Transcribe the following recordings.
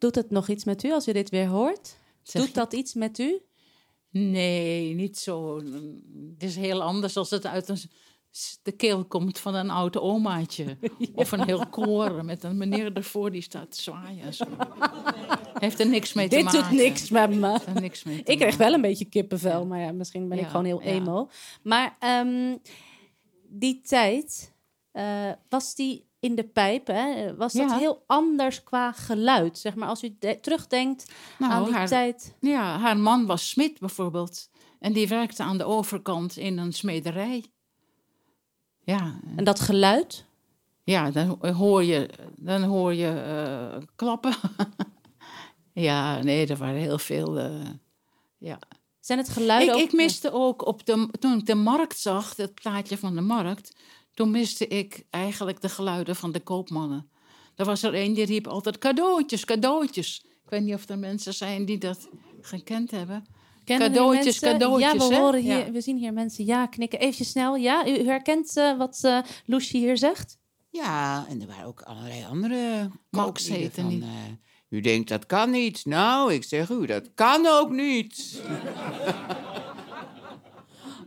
Doet het nog iets met u als u dit weer hoort? Zeg Doet dat iets met u? Nee, niet zo. Het is heel anders als het uit een, de keel komt van een oud omaatje. Of een heel koor met een meneer ervoor die staat te zwaaien. en Zo. Heeft er niks mee te Dit maken. doet niks met me. Niks mee te Ik kreeg wel een beetje kippenvel, maar ja, misschien ben ik gewoon heel ja. emo. Maar ehm, die tijd, eh, was die in de pijp, hè? was dat Ja. heel anders qua geluid? Zeg maar, als u de- terugdenkt aan Nou, die haar, tijd. ja, haar man was smid bijvoorbeeld. En die werkte aan de overkant in een smederij. Ja, En dat geluid? Ja, dan hoor je, dan hoor je eh, klappen. ja, nee, er waren heel veel. eh, ja. Zijn het geluiden Ik, ook... ik miste ook op de, toen ik de markt zag, het plaatje van de markt, toen miste ik eigenlijk de geluiden van de koopmannen. Er was er een die riep altijd cadeautjes, cadeautjes. Ik weet niet of er mensen zijn die dat gekend hebben. Kennen cadeautjes, cadeautjes, Ja, we, hè? horen hier, Ja. we zien hier mensen ja knikken. Even snel, ja? U, u herkent eh, wat eh Loesje hier zegt? Ja, en er waren ook allerlei andere Max heette eh, u denkt dat kan niet. Nou, ik zeg u, dat kan ook niet.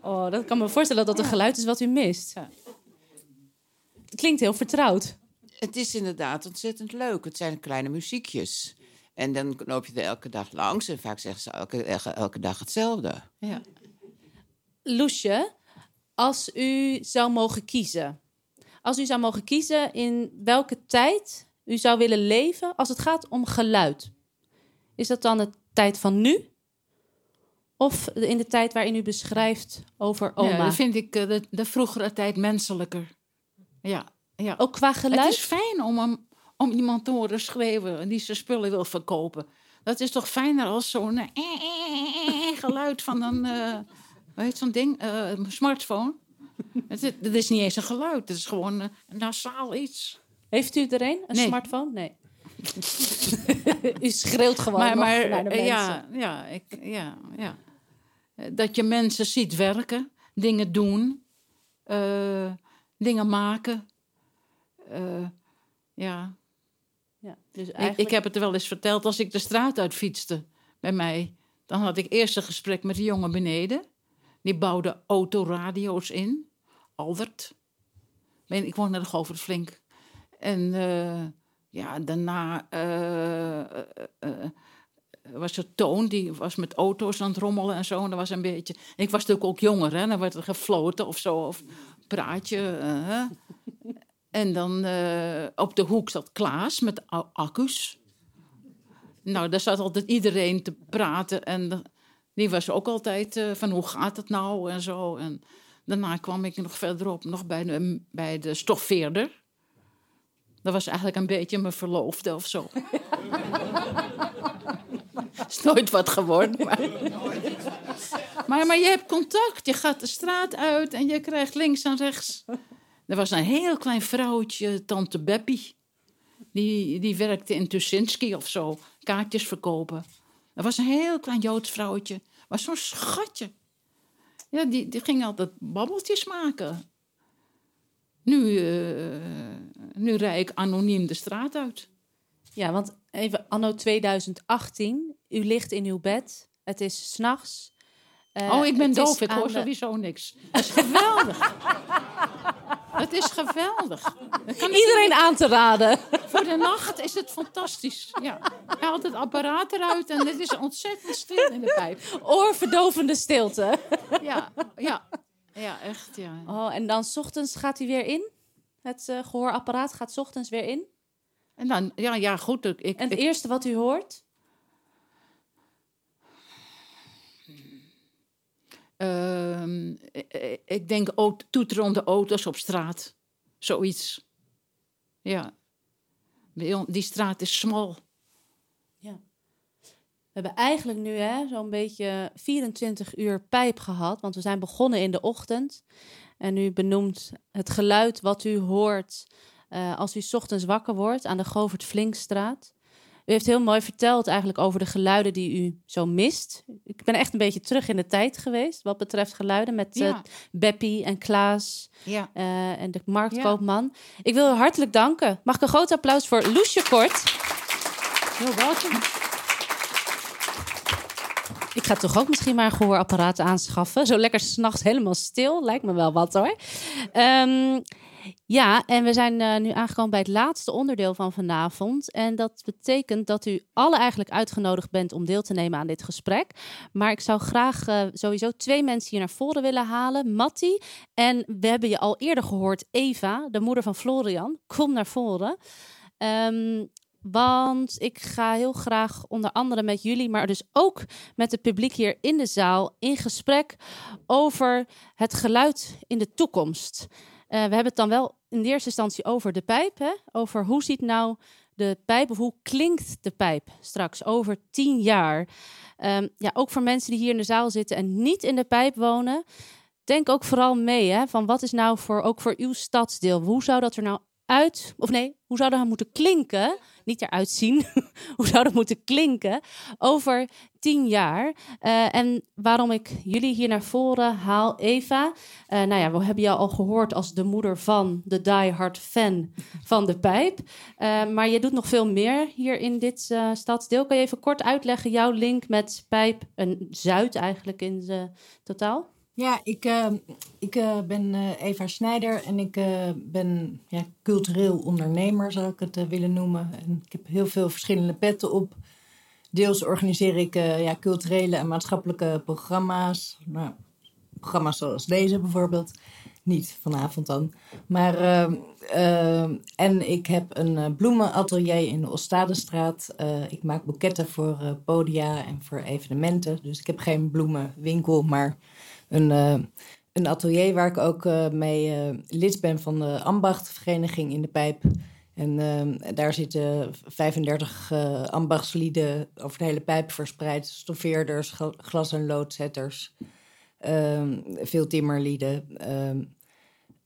Oh, dat kan me voorstellen dat dat een geluid is wat u mist. Ja. Het klinkt heel vertrouwd. Het is inderdaad ontzettend leuk. Het zijn kleine muziekjes. En dan loop je er elke dag langs. En vaak zeggen ze elke, elke, elke dag hetzelfde. Ja. Loesje, als u zou mogen kiezen. Als u zou mogen kiezen in welke tijd u zou willen leven als het gaat om geluid. Is dat dan de tijd van nu? Of in de tijd waarin u beschrijft over oma? Ja, dat vind ik eh, de, de vroegere tijd menselijker. Ja, ja. Ook qua geluid? Het is fijn om, hem, om iemand te horen schreeuwen die zijn spullen wil verkopen. Dat is toch fijner als zo'n eh, eh, eh, geluid van een, hoe heet zo'n ding, een smartphone. Het, is- het is niet eens een geluid, het is gewoon een nasaal iets. Heeft u er een? Een Nee. smartphone? Nee. u schreeuwt gewoon maar maar naar de mensen. ja, ja, ik, ja, ja. Dat je mensen ziet werken, dingen doen, dingen maken. Eh, ja, Ja, dus Ik, eigenlijk... ik heb het er wel eens verteld als ik de straat uit fietste bij mij. Dan had ik eerst een gesprek met de jongen beneden. Die bouwde autoradio's in. Aldert. Ben- Ik woonde nog over het flink. En eh, ja, daarna eh, was er Toon, die was met auto's aan het rommelen en zo. En dat was een beetje... Ik was natuurlijk ook jonger, hè. Dan werd er gefloten of zo, of praatje. eh. En dan eh, op de hoek zat Klaas met accu's. Nou, daar zat altijd iedereen te praten. En die was ook altijd eh, van hoe gaat het nou en zo. En daarna kwam ik nog verderop, nog bij de, bij de stoffeerder. Dat was eigenlijk een beetje mijn verloofde of zo. is nooit wat geworden. Maar... maar, maar je hebt contact. Je gaat de straat uit en je krijgt links en rechts. Er was een heel klein vrouwtje, tante Beppie. Die, die werkte in Tuschinski of zo, kaartjes verkopen. Er was een heel klein Joods vrouwtje. Maar zo'n schatje. Ja, die, die ging altijd babbeltjes maken. Nu, eh, nu rijd ik anoniem de straat uit. Ja, want even anno 2018. U ligt in uw bed. Het is s'nachts. Uh, oh, ik ben doof. Ik hoor sowieso niks. Dat is geweldig. Het is geweldig. Iedereen aan te raden. Voor de nacht is het fantastisch. Ja. Je haalt het apparaat eruit en het is ontzettend stil in de pijp. Oorverdovende stilte. Ja, ja. ja echt. Ja. Oh, en dan s ochtends gaat hij weer in? Het uh, gehoorapparaat gaat s ochtends weer in? En dan, ja, ja goed. Ik, en het ik, eerste wat u hoort? Ik, ik denk ook toeterende auto's op straat. Zoiets. Ja. Die straat is smal. Ja. We hebben eigenlijk nu zo'n beetje 24 uur pijp gehad. Want we zijn begonnen in de ochtend. En u benoemt het geluid wat u hoort uh, als u ochtends wakker wordt aan de Govert Flinkstraat. U heeft heel mooi verteld eigenlijk over de geluiden die u zo mist. Ik ben echt een beetje terug in de tijd geweest wat betreft geluiden met ja. uh, Beppie en Klaas ja. uh, en de marktkoopman. Ja. Ik wil u hartelijk danken. Mag ik een groot applaus voor Loesje Kort? Heel wat. Ik ga toch ook misschien maar een gehoorapparaat aanschaffen. Zo lekker s'nachts helemaal stil. Lijkt me wel wat hoor. Ehm, ja, en we zijn eh, nu aangekomen bij het laatste onderdeel van vanavond. En dat betekent dat u alle eigenlijk uitgenodigd bent om deel te nemen aan dit gesprek. Maar ik zou graag eh, sowieso twee mensen hier naar voren willen halen. Matti en we hebben je al eerder gehoord, Eva, de moeder van Florian. Kom naar voren. Ehm, want ik ga heel graag onder andere met jullie, maar dus ook met het publiek hier in de zaal in gesprek over het geluid in de toekomst. Eh, we hebben het dan wel in de eerste instantie over de pijp. Hè? Over hoe ziet nou de pijp hoe klinkt de pijp straks over tien jaar? Ehm, ja, ook voor mensen die hier in de zaal zitten en niet in de pijp wonen. Denk ook vooral mee hè, van wat is nou voor, ook voor uw stadsdeel? Hoe zou dat er nou uit, of nee, hoe zou dat nou moeten klinken? Niet eruit zien, hoe zou dat moeten klinken over tien jaar? Uh, en waarom ik jullie hier naar voren haal, Eva. Uh, nou ja, we hebben jou al gehoord als de moeder van de diehard fan van de pijp. Uh, maar je doet nog veel meer hier in dit stadsdeel. Kan je even kort uitleggen jouw link met pijp en Zuid eigenlijk in totaal? Ja, ik, uh, ik uh, ben uh, Eva Snijder en ik ben ja, cultureel ondernemer, zou ik het willen noemen. En ik heb heel veel verschillende petten op. Deels organiseer ik ja, culturele en maatschappelijke programma's. Nou, programma's zoals deze bijvoorbeeld. Niet vanavond dan. Maar, en ik heb een bloemenatelier in de Oostadestraat. ik maak boeketten voor podia en voor evenementen. Dus ik heb geen bloemenwinkel, maar een, uh, een atelier waar ik ook uh, mee uh, lid ben van de ambachtvereniging in de pijp. En daar zitten 35 ambachtslieden over de hele pijp verspreid. Stoffeerders, glas- en loodzetters, ehm, veel timmerlieden. Ehm,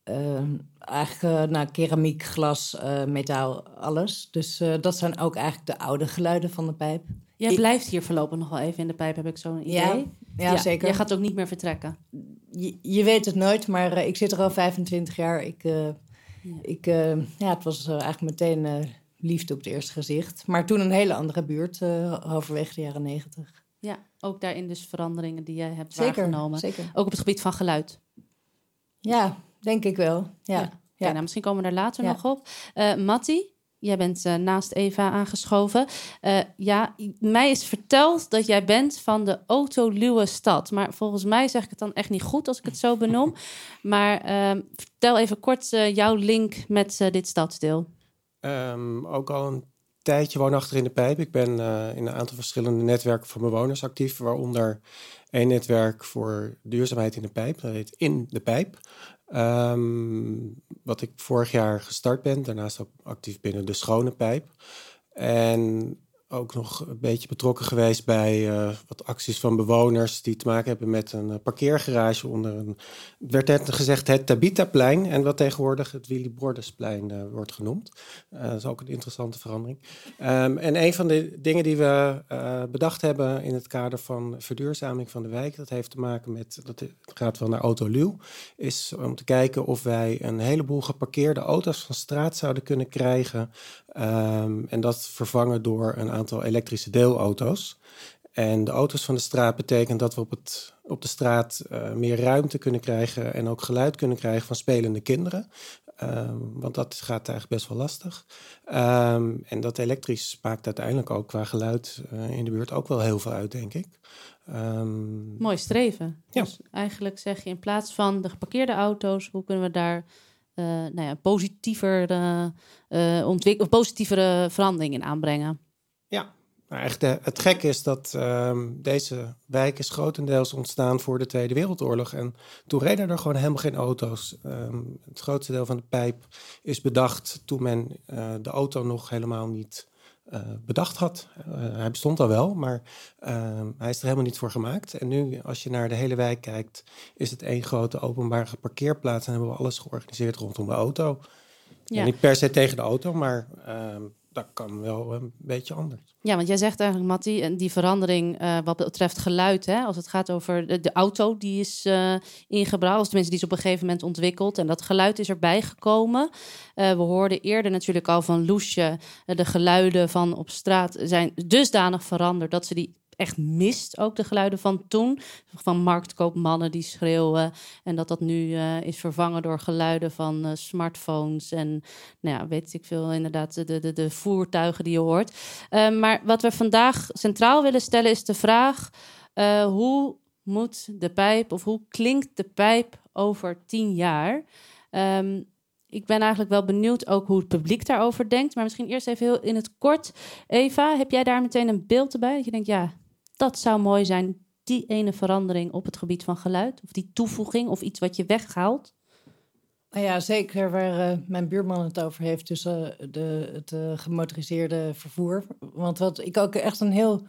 ehm, eigenlijk nou, keramiek, glas, metaal, alles. Dus dat zijn ook eigenlijk de oude geluiden van de pijp. Jij blijft hier voorlopig nog wel even in de pijp, heb ik zo'n idee. Ja, ja, zeker. Jij gaat ook niet meer vertrekken. Je, je weet het nooit, maar uh, ik zit er al 25 jaar. Ik, uh, ja. Ik, uh, ja, het was eigenlijk meteen liefde op het eerste gezicht. Maar toen een hele andere buurt, halverwege de jaren 90. Ja, ook daarin dus veranderingen die jij hebt zeker, waargenomen. Zeker. Ook op het gebied van geluid. Ja, denk ik wel. Ja. ja. ja. nou, misschien komen we er later nog op. Matti, Jij bent uh, naast Eva aangeschoven. Uh, ja, mij is verteld dat jij bent van de autoluwe stad. Maar volgens mij zeg ik het dan echt niet goed als ik het zo benoem. Maar uh, vertel even kort uh, jouw link met dit stadsdeel. Um, ook al een tijdje woonachtig in de pijp. Ik ben in een aantal verschillende netwerken van bewoners actief. Waaronder één netwerk voor duurzaamheid in de pijp. Dat heet In de Pijp. Um, wat ik vorig jaar gestart ben. Daarnaast ook actief binnen de schone pijp. En ook nog een beetje betrokken geweest bij uh, wat acties van bewoners die te maken hebben met een uh, parkeergarage onder een. Het werd net gezegd het Tabitaplein en wat tegenwoordig het Willy Bordersplein uh, wordt genoemd. dat is ook een interessante verandering. Um, en een van de dingen die we bedacht hebben in het kader van verduurzaming van de wijk, dat heeft te maken met, dat gaat wel naar Autoluw, is om te kijken of wij een heleboel geparkeerde auto's van straat zouden kunnen krijgen. Um, en dat vervangen door een aantal elektrische deelauto's. En de auto's van de straat betekent dat we op, het, op de straat uh, meer ruimte kunnen krijgen en ook geluid kunnen krijgen van spelende kinderen. Um, want dat gaat eigenlijk best wel lastig. Um, en dat elektrisch maakt uiteindelijk ook qua geluid uh, in de buurt ook wel heel veel uit, denk ik. Um, Mooi streven. Ja. Dus eigenlijk zeg je in plaats van de geparkeerde auto's, hoe kunnen we daar uh, nou ja, positiever, uh, ontwik- positievere veranderingen aanbrengen? Maar echt de, het gek is dat um, deze wijk is grotendeels ontstaan voor de Tweede Wereldoorlog. En toen reden er gewoon helemaal geen auto's. Um, het grootste deel van de pijp is bedacht toen men uh, de auto nog helemaal niet uh, bedacht had. Hij bestond al wel, maar uh, hij is er helemaal niet voor gemaakt. En nu, als je naar de hele wijk kijkt, is het één grote openbare parkeerplaats. En hebben we alles georganiseerd rondom de auto. Ja. En niet per se tegen de auto, maar dat kan wel een beetje anders. Ja, want jij zegt eigenlijk, Matti, die verandering eh, wat betreft geluid, hè, als het gaat over de, auto die is eh ingebouwd, of tenminste die is op een gegeven moment ontwikkeld en dat geluid is erbij gekomen. Eh, we hoorden eerder natuurlijk al van Loesje, de geluiden van op straat zijn dusdanig veranderd dat ze die echt mist, ook de geluiden van toen, van marktkoopmannen die schreeuwen en dat dat nu eh, is vervangen door geluiden van eh, smartphones en nou ja, weet ik veel, inderdaad de, de, de voertuigen die je hoort. Eh, maar wat we vandaag centraal willen stellen is de vraag: hoe moet de pijp of hoe klinkt de pijp over tien jaar? Ehm, ik ben eigenlijk wel benieuwd ook hoe het publiek daarover denkt. Maar misschien eerst even heel in het kort. Eva, heb jij daar meteen een beeld bij? Dat je denkt, ja, dat zou mooi zijn. Die ene verandering op het gebied van geluid. Of die toevoeging of iets wat je weghaalt. Nou ja, zeker waar eh, mijn buurman het over heeft, dus eh, de, het eh, gemotoriseerde vervoer. Want wat ik ook echt een heel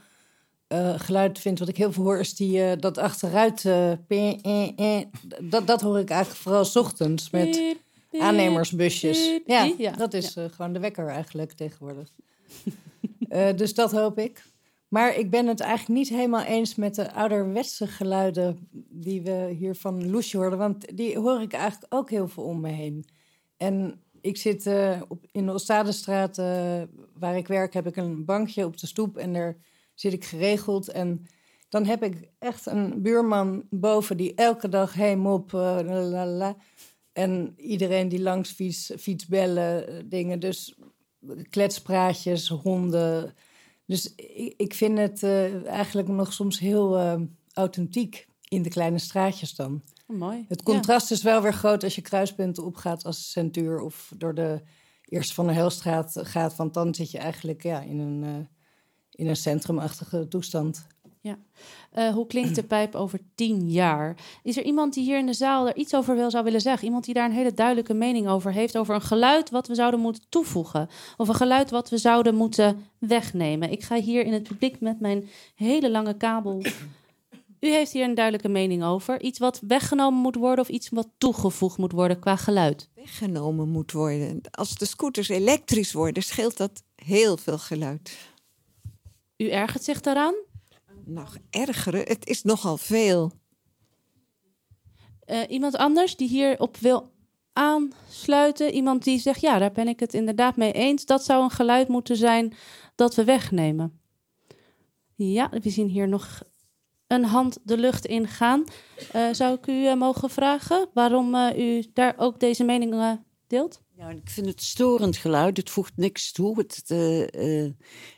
geluid vind, wat ik heel veel hoor, is die, dat achteruit. eh, eh, eh, dat, dat hoor ik eigenlijk vooral 's ochtends met aannemersbusjes. Ja, dat is gewoon de wekker eigenlijk tegenwoordig. Dus dat hoop ik. Maar ik ben het eigenlijk niet helemaal eens met de ouderwetse geluiden die we hier van Loesje hoorden. Want die hoor ik eigenlijk ook heel veel om me heen. En ik zit eh, op, in de Oostadestraat, eh, waar ik werk, heb ik een bankje op de stoep. En daar zit ik geregeld. En dan heb ik echt een buurman boven die elke dag... Hey mop, eh. En iedereen die langs fiets, fietsbellen, eh, dingen. Dus kletspraatjes, honden. Dus ik, ik vind het eh, eigenlijk nog soms heel eh, authentiek in de kleine straatjes dan. Oh, mooi. Het contrast is wel weer groot als je kruispunten opgaat als centuur of door de Eerste van de Helstraat gaat. Want dan zit je eigenlijk ja, in, een, eh, in een centrumachtige toestand. Eh, hoe klinkt de pijp over tien jaar? Is er iemand die hier in de zaal er iets over wil, zou willen zeggen? Iemand die daar een hele duidelijke mening over heeft? Over een geluid wat we zouden moeten toevoegen? Of een geluid wat we zouden moeten wegnemen? Ik ga hier in het publiek met mijn hele lange kabel. U heeft hier een duidelijke mening over. Iets wat weggenomen moet worden of iets wat toegevoegd moet worden qua geluid? weggenomen moet worden. Als de scooters elektrisch worden, scheelt dat heel veel geluid. U ergert zich daaraan? Nog ergere, het is nogal veel. Eh, iemand anders die hierop wil aansluiten? Iemand die zegt, ja, daar ben ik het inderdaad mee eens. Dat zou een geluid moeten zijn dat we wegnemen. Ja, we zien hier nog een hand de lucht in gaan. Eh, zou ik u eh, mogen vragen waarom eh, u daar ook deze mening eh, deelt? Ja, ik vind het storend geluid. Het voegt niks toe. Het, eh, eh,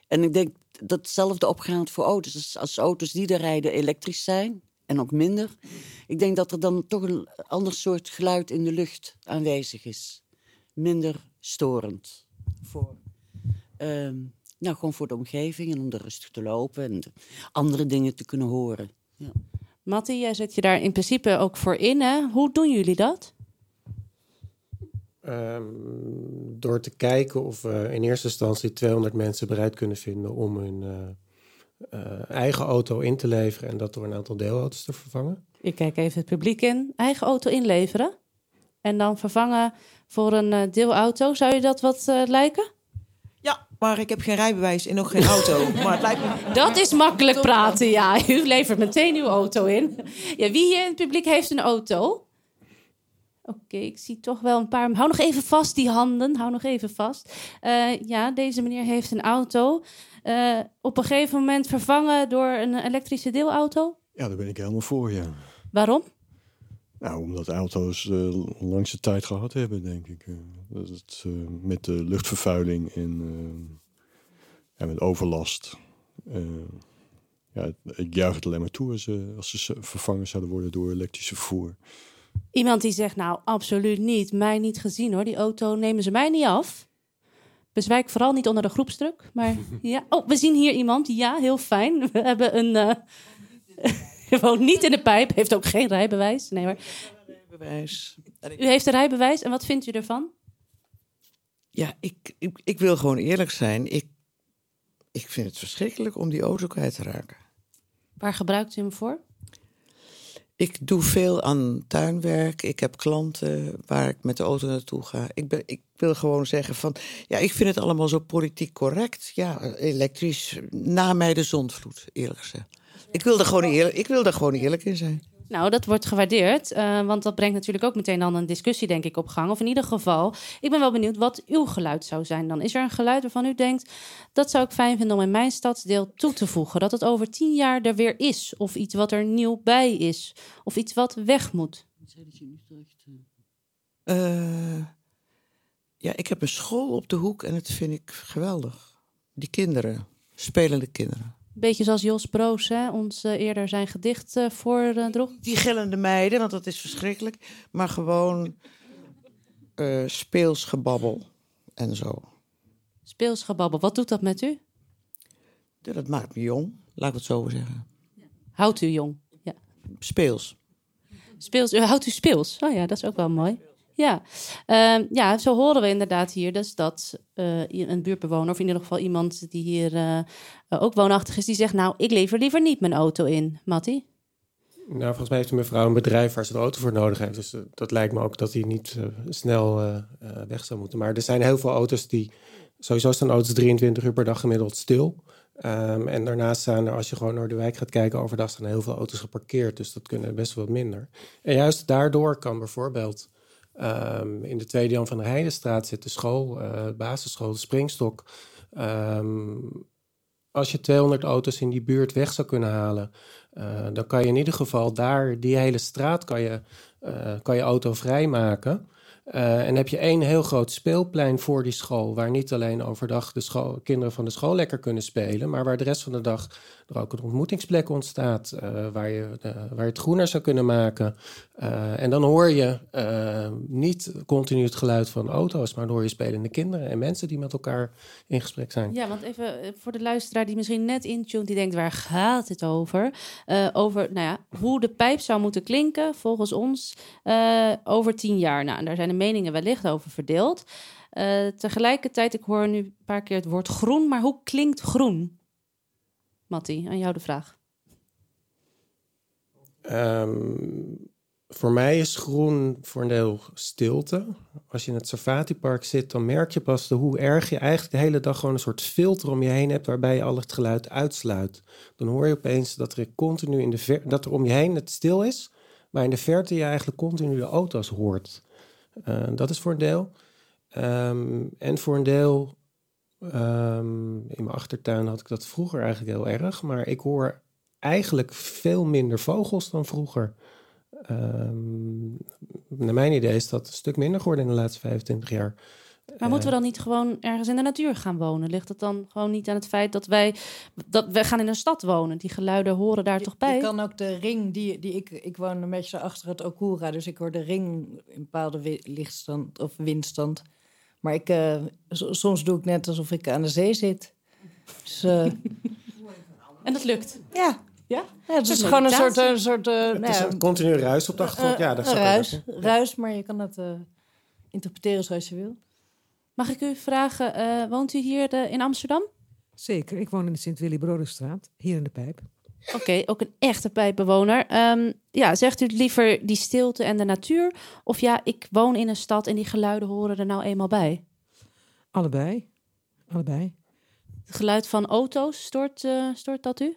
en ik denk dat hetzelfde opgaat voor auto's. Als, als auto's die er rijden elektrisch zijn, en ook minder. Ik denk dat er dan toch een ander soort geluid in de lucht aanwezig is. Minder storend. Voor, ehm, nou, gewoon voor de omgeving en om er rustig te lopen en de andere dingen te kunnen horen. Matti, jij zet je daar in principe ook voor in. Hè? Hoe doen jullie dat? Ehm, door te kijken of we in eerste instantie 200 mensen bereid kunnen vinden om hun eh, eh, eigen auto in te leveren en dat door een aantal deelauto's te vervangen. Ik kijk even het publiek in. Eigen auto inleveren. En dan vervangen voor een eh, deelauto. Zou je dat wat eh, lijken? Ja, maar ik heb geen rijbewijs en ook geen auto. maar het lijkt me... Dat is makkelijk praten, ja. U levert meteen uw auto in. Ja, wie hier in het publiek heeft een auto? Oké, ik zie toch wel een paar. Hou nog even vast die handen. Hou nog even vast. Eh, ja, deze meneer heeft een auto. Eh, op een gegeven moment vervangen door een elektrische deelauto. Ja, daar ben ik helemaal voor, ja. Waarom? Nou, omdat auto's eh langste tijd gehad hebben, denk ik. Dat het, met de luchtvervuiling en ja, met overlast. Ja, ik juich het alleen maar toe als, als ze vervangen zouden worden door elektrisch vervoer. Iemand die zegt, nou, absoluut niet. Mij niet gezien hoor. Die auto nemen ze mij niet af. Bezwijk vooral niet onder de groepsdruk. Maar ja. Oh, we zien hier iemand. Ja, heel fijn. We hebben een. eh woont niet in de pijp. Heeft ook geen rijbewijs. Nee hoor. Rijbewijs. U heeft een rijbewijs. En wat vindt u ervan? Ja, ik, ik, ik wil gewoon eerlijk zijn. Ik, ik vind het verschrikkelijk om die auto kwijt te raken. Waar gebruikt u hem voor? Ik doe veel aan tuinwerk. Ik heb klanten waar ik met de auto naartoe ga. Ik, ben, ik wil gewoon zeggen van... Ja, ik vind het allemaal zo politiek correct. Ja, elektrisch. Na mij de zondvloed, eerlijk gezegd. Ik wil er gewoon eerlijk, ik wil er gewoon eerlijk in zijn. Nou, dat wordt gewaardeerd, eh, want dat brengt natuurlijk ook meteen dan een discussie, denk ik, op gang. Of in ieder geval, ik ben wel benieuwd wat uw geluid zou zijn dan. Is er een geluid waarvan u denkt, dat zou ik fijn vinden om in mijn stadsdeel toe te voegen? Dat het over tien jaar er weer is, of iets wat er nieuw bij is, of iets wat weg moet? Eh, ja, ik heb een school op de hoek en dat vind ik geweldig. Die kinderen, spelende kinderen. Beetje zoals Jos Broos, hè, ons eh, eerder zijn gedicht eh voordroeg. Die gillende meiden, want dat is verschrikkelijk. Maar gewoon eh speels gebabbel en zo. Speelsgebabbel, wat doet dat met u? Ja, dat maakt me jong, laat ik het zo zeggen. Houdt u jong? Ja. Speels. Speels, houdt u speels? Oh ja, dat is ook wel mooi. Ja, Ehm, ja zo horen we inderdaad hier dus dat eh, een buurtbewoner, of in ieder geval iemand die hier eh, eh, ook woonachtig is, die zegt: Nou, ik lever liever niet mijn auto in. Mattie? Nou, volgens mij heeft een mevrouw een bedrijf waar ze de auto voor nodig heeft. Dus dat lijkt me ook dat die niet snel weg zou moeten. Maar er zijn heel veel auto's die... Sowieso staan auto's 23 uur per dag gemiddeld stil. Ehm, en daarnaast staan er, als je gewoon door de wijk gaat kijken... overdag staan heel veel auto's geparkeerd. Dus dat kunnen best wel wat minder. En juist daardoor kan bijvoorbeeld... ehm, in de Tweede Jan van der Heidenstraat zit de school, eh, de basisschool, de Springstok. Ehm, als je 200 auto's in die buurt weg zou kunnen halen... Uh, dan kan je in ieder geval daar, die hele straat, kan je, uh, kan je auto vrijmaken. Uh, en heb je één heel groot speelplein voor die school, waar niet alleen overdag de school, kinderen van de school lekker kunnen spelen, maar waar de rest van de dag er ook een ontmoetingsplek ontstaat, waar, je, waar je het groener zou kunnen maken. En dan hoor je niet continu het geluid van auto's, maar dan hoor je spelende kinderen en mensen die met elkaar in gesprek zijn. Ja, want even eh, voor de luisteraar die misschien net intuned, die denkt, waar gaat het over? Uh, over nou ja, hoe de pijp zou moeten klinken, volgens ons, over tien jaar. Nou, en daar zijn de meningen wellicht over verdeeld. Tegelijkertijd, ik hoor nu een paar keer het woord groen, maar hoe klinkt groen? Matti, aan jou de vraag. Um, voor mij is groen voor een deel stilte. Als je in het Safati-park zit, dan merk je pas hoe erg je eigenlijk de hele dag gewoon een soort filter om je heen hebt, waarbij je al het geluid uitsluit. Dan hoor je opeens dat er continu in de ver dat er om je heen het stil is, maar in de verte je eigenlijk continu de auto's hoort. Uh, dat is voor een deel. Um, en voor een deel, um, in mijn achtertuin had ik dat vroeger eigenlijk heel erg, maar ik hoor eigenlijk veel minder vogels dan vroeger. Um, naar mijn idee is dat een stuk minder geworden in de laatste 25 jaar. Maar moeten we dan niet gewoon ergens in de natuur gaan wonen? Ligt het dan gewoon niet aan het feit dat wij, dat wij gaan in een stad wonen? Die geluiden horen daar je, toch bij? Je kan ook de ring, die, die ik, ik woon een beetje achter het Okura, dus ik hoor de ring in bepaalde lichtstand of windstand. Maar ik, uh, soms doe ik net alsof ik aan de zee zit. Dus, uh... en dat lukt? Ja. Ja? ja het is gewoon een soort... Een soort uh, het is een continu ruis op de achtergrond. ja, dat een ruis, ruis, maar je kan het uh, interpreteren zoals je wil. Mag ik u vragen, uh, woont u hier de, in Amsterdam? Zeker, ik woon in de Sint-Willy-Broderstraat, hier in de Pijp. Oké, okay, ook een echte pijpbewoner. Um, ja, zegt u liever die stilte en de natuur? Of ja, ik woon in een stad en die geluiden horen er nou eenmaal bij? Allebei, allebei. Het geluid van auto's, stoort, stoort dat u?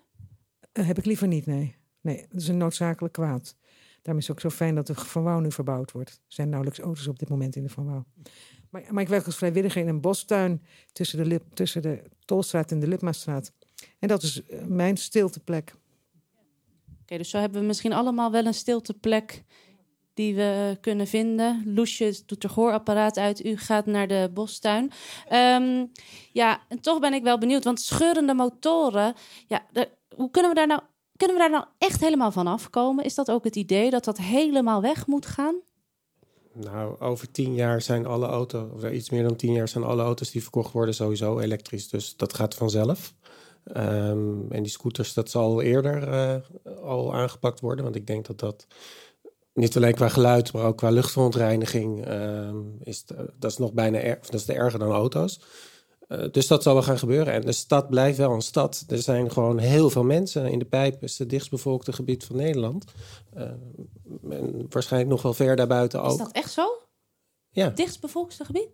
Uh, heb ik liever niet, nee. Nee, dat is een noodzakelijk kwaad. Daarom is het ook zo fijn dat de Van nu verbouwd wordt. Er zijn nauwelijks auto's op dit moment in de Van Wouw. Maar, maar ik werk als vrijwilliger in een bostuin tussen de, Lip, tussen de Tolstraat en de Lipmastraat. En dat is uh, mijn stilteplek. Oké, dus zo hebben we misschien allemaal wel een stilteplek die we kunnen vinden. Loesje doet er gehoorapparaat uit. U gaat naar de bostuin. Um, ja, en toch ben ik wel benieuwd. Want scheurende motoren... Ja, de, hoe kunnen we daar nou kunnen we daar nou echt helemaal van afkomen? Is dat ook het idee dat dat helemaal weg moet gaan? Nou, over tien jaar zijn alle auto's, of iets meer dan tien jaar zijn alle auto's die verkocht worden sowieso elektrisch. Dus dat gaat vanzelf. Um, en die scooters, dat zal eerder uh, al aangepakt worden. Want ik denk dat dat niet alleen qua geluid, maar ook qua luchtverontreiniging um, is, dat is nog bijna dat is erger dan auto's. Eh, dus dat zal wel gaan gebeuren. En de stad blijft wel een stad. Er zijn gewoon heel veel mensen. In de Pijp is het dichtstbevolkte gebied van Nederland. Eh, en waarschijnlijk nog wel ver daarbuiten ook. Is dat echt zo? Ja. Het dichtstbevolkste gebied?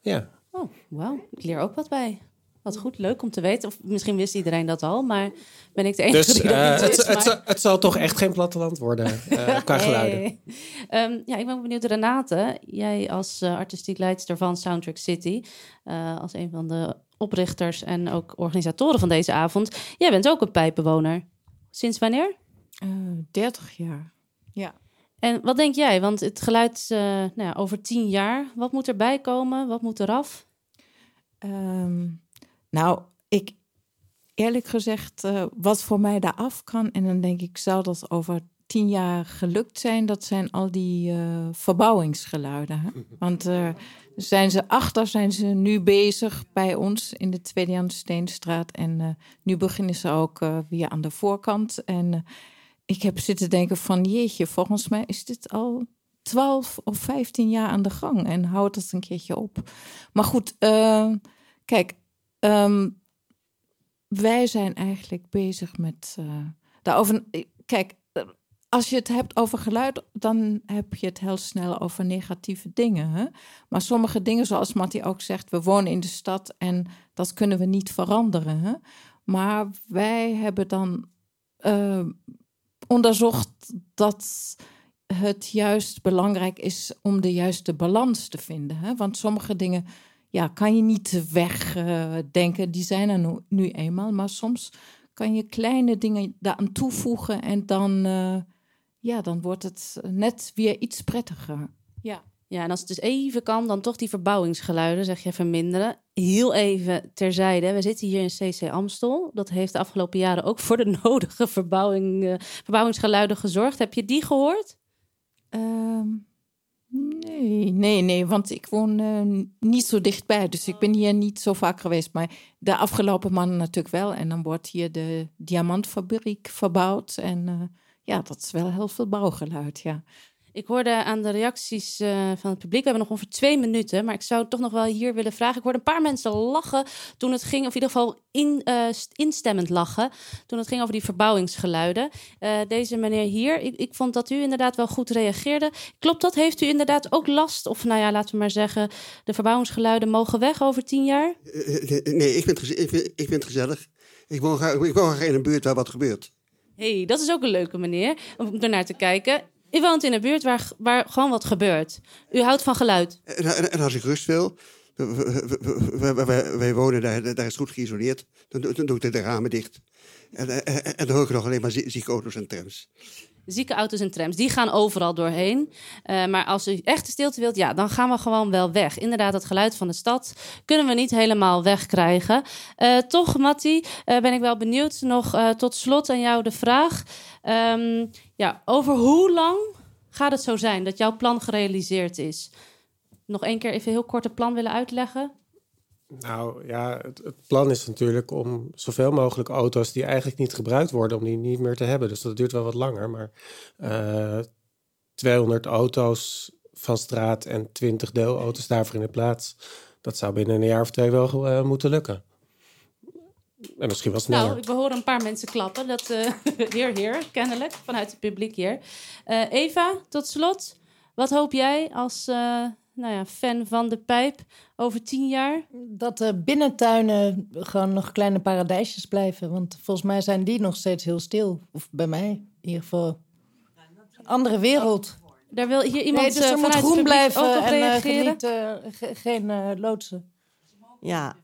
Ja. Oh, wauw. Ik leer ook wat bij. Wat goed, leuk om te weten. Of misschien wist iedereen dat al, maar ben ik de enige Dus die dat niet het, wist, het, maar- zal- het zal toch echt geen platteland worden eh, qua geluiden. Ehm, ja, ik ben ook benieuwd, Renate. Jij als eh, artistiek leidster van Soundtrack City, eh, als een van de oprichters en ook organisatoren van deze avond. Jij bent ook een pijpbewoner. Sinds wanneer? Eh, 30 jaar. Ja. En wat denk jij? Want het geluid eh, nou ja, over tien jaar, wat moet erbij komen? Wat moet eraf? Ehm, nou, ik eerlijk gezegd, eh, wat voor mij daar af kan, en dan denk ik, zou dat over tien jaar gelukt zijn, dat zijn al die eh, verbouwingsgeluiden. Hè? Want eh, zijn ze achter, zijn ze nu bezig bij ons in de Tweede Jan Steenstraat. En nu beginnen ze ook weer aan de voorkant. En ik heb zitten denken van jeetje, volgens mij is dit al 12 of 15 jaar aan de gang. En houdt dat een keertje op. Maar goed, kijk, ehm, wij zijn eigenlijk bezig met eh, daarover. Kijk, eh, als je het hebt over geluid, dan heb je het heel snel over negatieve dingen. Hè? Maar sommige dingen, zoals Mattie ook zegt, we wonen in de stad en dat kunnen we niet veranderen. Hè? Maar wij hebben dan eh, onderzocht dat het juist belangrijk is om de juiste balans te vinden. Hè? Want sommige dingen ja, kan je niet wegdenken, die zijn er nu, nu eenmaal. Maar soms kan je kleine dingen daaraan toevoegen en dan, eh, ja, dan wordt het net weer iets prettiger. Ja. Ja, en als het dus even kan, dan toch die verbouwingsgeluiden, zeg je, verminderen. Heel even terzijde. We zitten hier in CC Amstel. Dat heeft de afgelopen jaren ook voor de nodige verbouwing, eh, verbouwingsgeluiden gezorgd. Heb je die gehoord? Ehm, nee, nee, nee, want ik woon eh, niet zo dichtbij. Dus ik ben hier niet zo vaak geweest. Maar de afgelopen maanden natuurlijk wel. En dan wordt hier de diamantfabriek verbouwd. En eh, ja, dat is wel heel veel bouwgeluid, ja. Ik hoorde aan de reacties eh, van het publiek. We hebben nog ongeveer twee minuten. Maar ik zou toch nog wel hier willen vragen. Ik hoorde een paar mensen lachen toen het ging, of in ieder geval in, eh, st- instemmend lachen. Toen het ging over die verbouwingsgeluiden. Eh, deze meneer hier, ik, ik vond dat u inderdaad wel goed reageerde. Klopt dat? Heeft u inderdaad ook last? Of nou ja, laten we maar zeggen, de verbouwingsgeluiden mogen weg over tien jaar? Nee, ik vind, het ik vind, ik vind het gezellig. Ik woon, graag, ik woon graag in een buurt waar wat gebeurt. hey, dat is ook een leuke meneer om ernaar te kijken. U woont in een buurt waar, waar gewoon wat gebeurt. U houdt van geluid. En, en, en als ik rust wil, wij, wonen daar, daar is goed geïsoleerd, dan, dan doe ik de ramen dicht. En, en, en dan hoor ik nog alleen maar zie- zieke auto's en trams. Zieke auto's en trams, die gaan overal doorheen. Eh, maar als u echt de stilte wilt, ja, dan gaan we gewoon wel weg. Inderdaad, het geluid van de stad kunnen we niet helemaal wegkrijgen. Eh, toch, Matti, eh, ben ik wel benieuwd. Nog tot slot aan jou de vraag. Ehm, ja, over hoe lang gaat het zo zijn dat jouw plan gerealiseerd is? Nog één keer even heel kort het plan willen uitleggen. Nou ja, het, plan is natuurlijk om zoveel mogelijk auto's die eigenlijk niet gebruikt worden, om die niet meer te hebben. Dus dat duurt wel wat langer. Maar eh 200 auto's van straat en 20 deelauto's daarvoor in de plaats. Dat zou binnen een jaar of twee wel eh, moeten lukken. En misschien. Nou, ik hoor een paar mensen klappen. Dat, eh heer, heer, kennelijk, vanuit het publiek hier. Eh, Eva, tot slot. Wat hoop jij als eh, nou ja, fan van de pijp over tien jaar? Dat de binnentuinen gewoon nog kleine paradijsjes blijven. Want volgens mij zijn die nog steeds heel stil. Of bij mij in ieder geval. Andere wereld. Daar wil hier iemand nee, dus moet het groen blijven ook op en reageren? geniet, ge- geen eh, loodsen. Ja.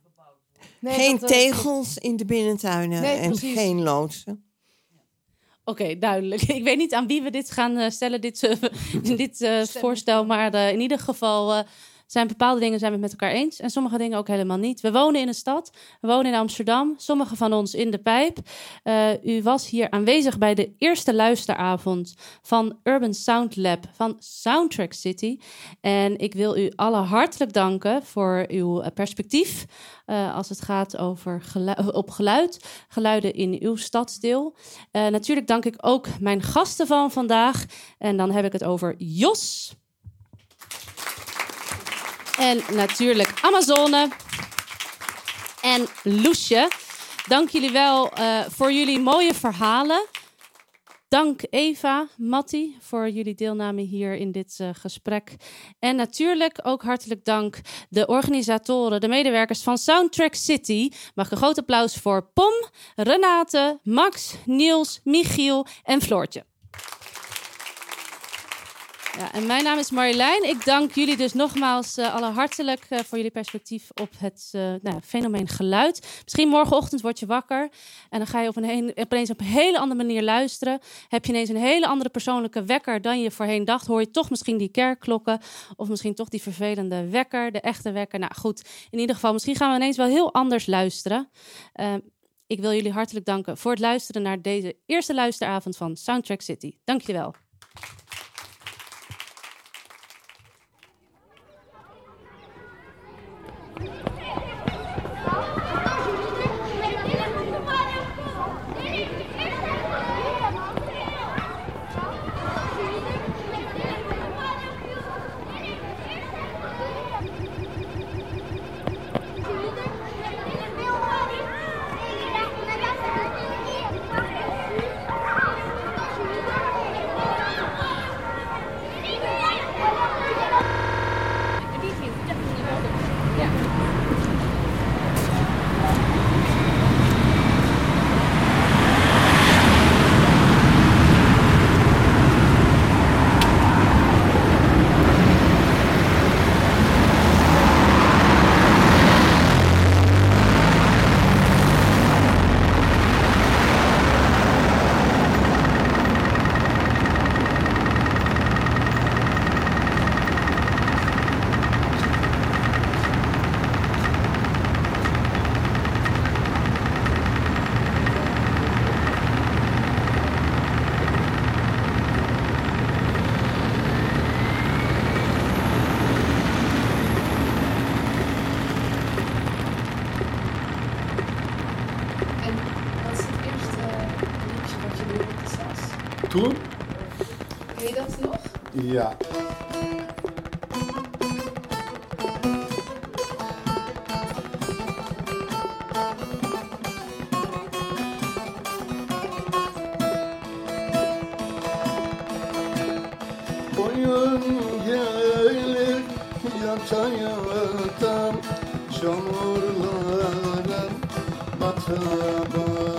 Nee, geen dat, eh, tegels in de binnentuinen Nee, en precies. geen loodsen. Oké, duidelijk. Ik weet niet aan wie we dit gaan eh, stellen, dit, eh, dit eh, voorstel. Maar eh, in ieder geval eh, zijn bepaalde dingen zijn we het met elkaar eens. En sommige dingen ook helemaal niet. We wonen in een stad. We wonen in Amsterdam. Sommige van ons in de pijp. Eh, u was hier aanwezig bij de eerste luisteravond van Urban Sound Lab van Soundtrack City. En ik wil u allen hartelijk danken voor uw eh, perspectief. eh, als het gaat over op geluid, geluiden in uw stadsdeel. Natuurlijk dank ik ook mijn gasten van vandaag. En dan heb ik het over Jos. En natuurlijk Amazone. en Loesje. Dank jullie wel eh, voor jullie mooie verhalen. Dank Eva, Matti, voor jullie deelname hier in dit eh, gesprek. En natuurlijk ook hartelijk dank de organisatoren, de medewerkers van Soundtrack City. Mag een groot applaus voor Pom, Renate, Max, Niels, Michiel en Floortje. Ja, en mijn naam is Marjolein. Ik dank jullie dus nogmaals eh alle hartelijk eh, voor jullie perspectief op het eh, nou, fenomeen geluid. Misschien morgenochtend word je wakker en dan ga je op een heen- opeens op een hele andere manier luisteren. Heb je ineens een hele andere persoonlijke wekker dan je voorheen dacht. Hoor je toch misschien die kerkklokken of misschien toch die vervelende wekker, de echte wekker. Nou goed, in ieder geval, misschien gaan we ineens wel heel anders luisteren. Eh, ik wil jullie hartelijk danken voor het luisteren naar deze eerste luisteravond van Soundtrack City. Dank jullie wel. Yata Çamurlara bata bata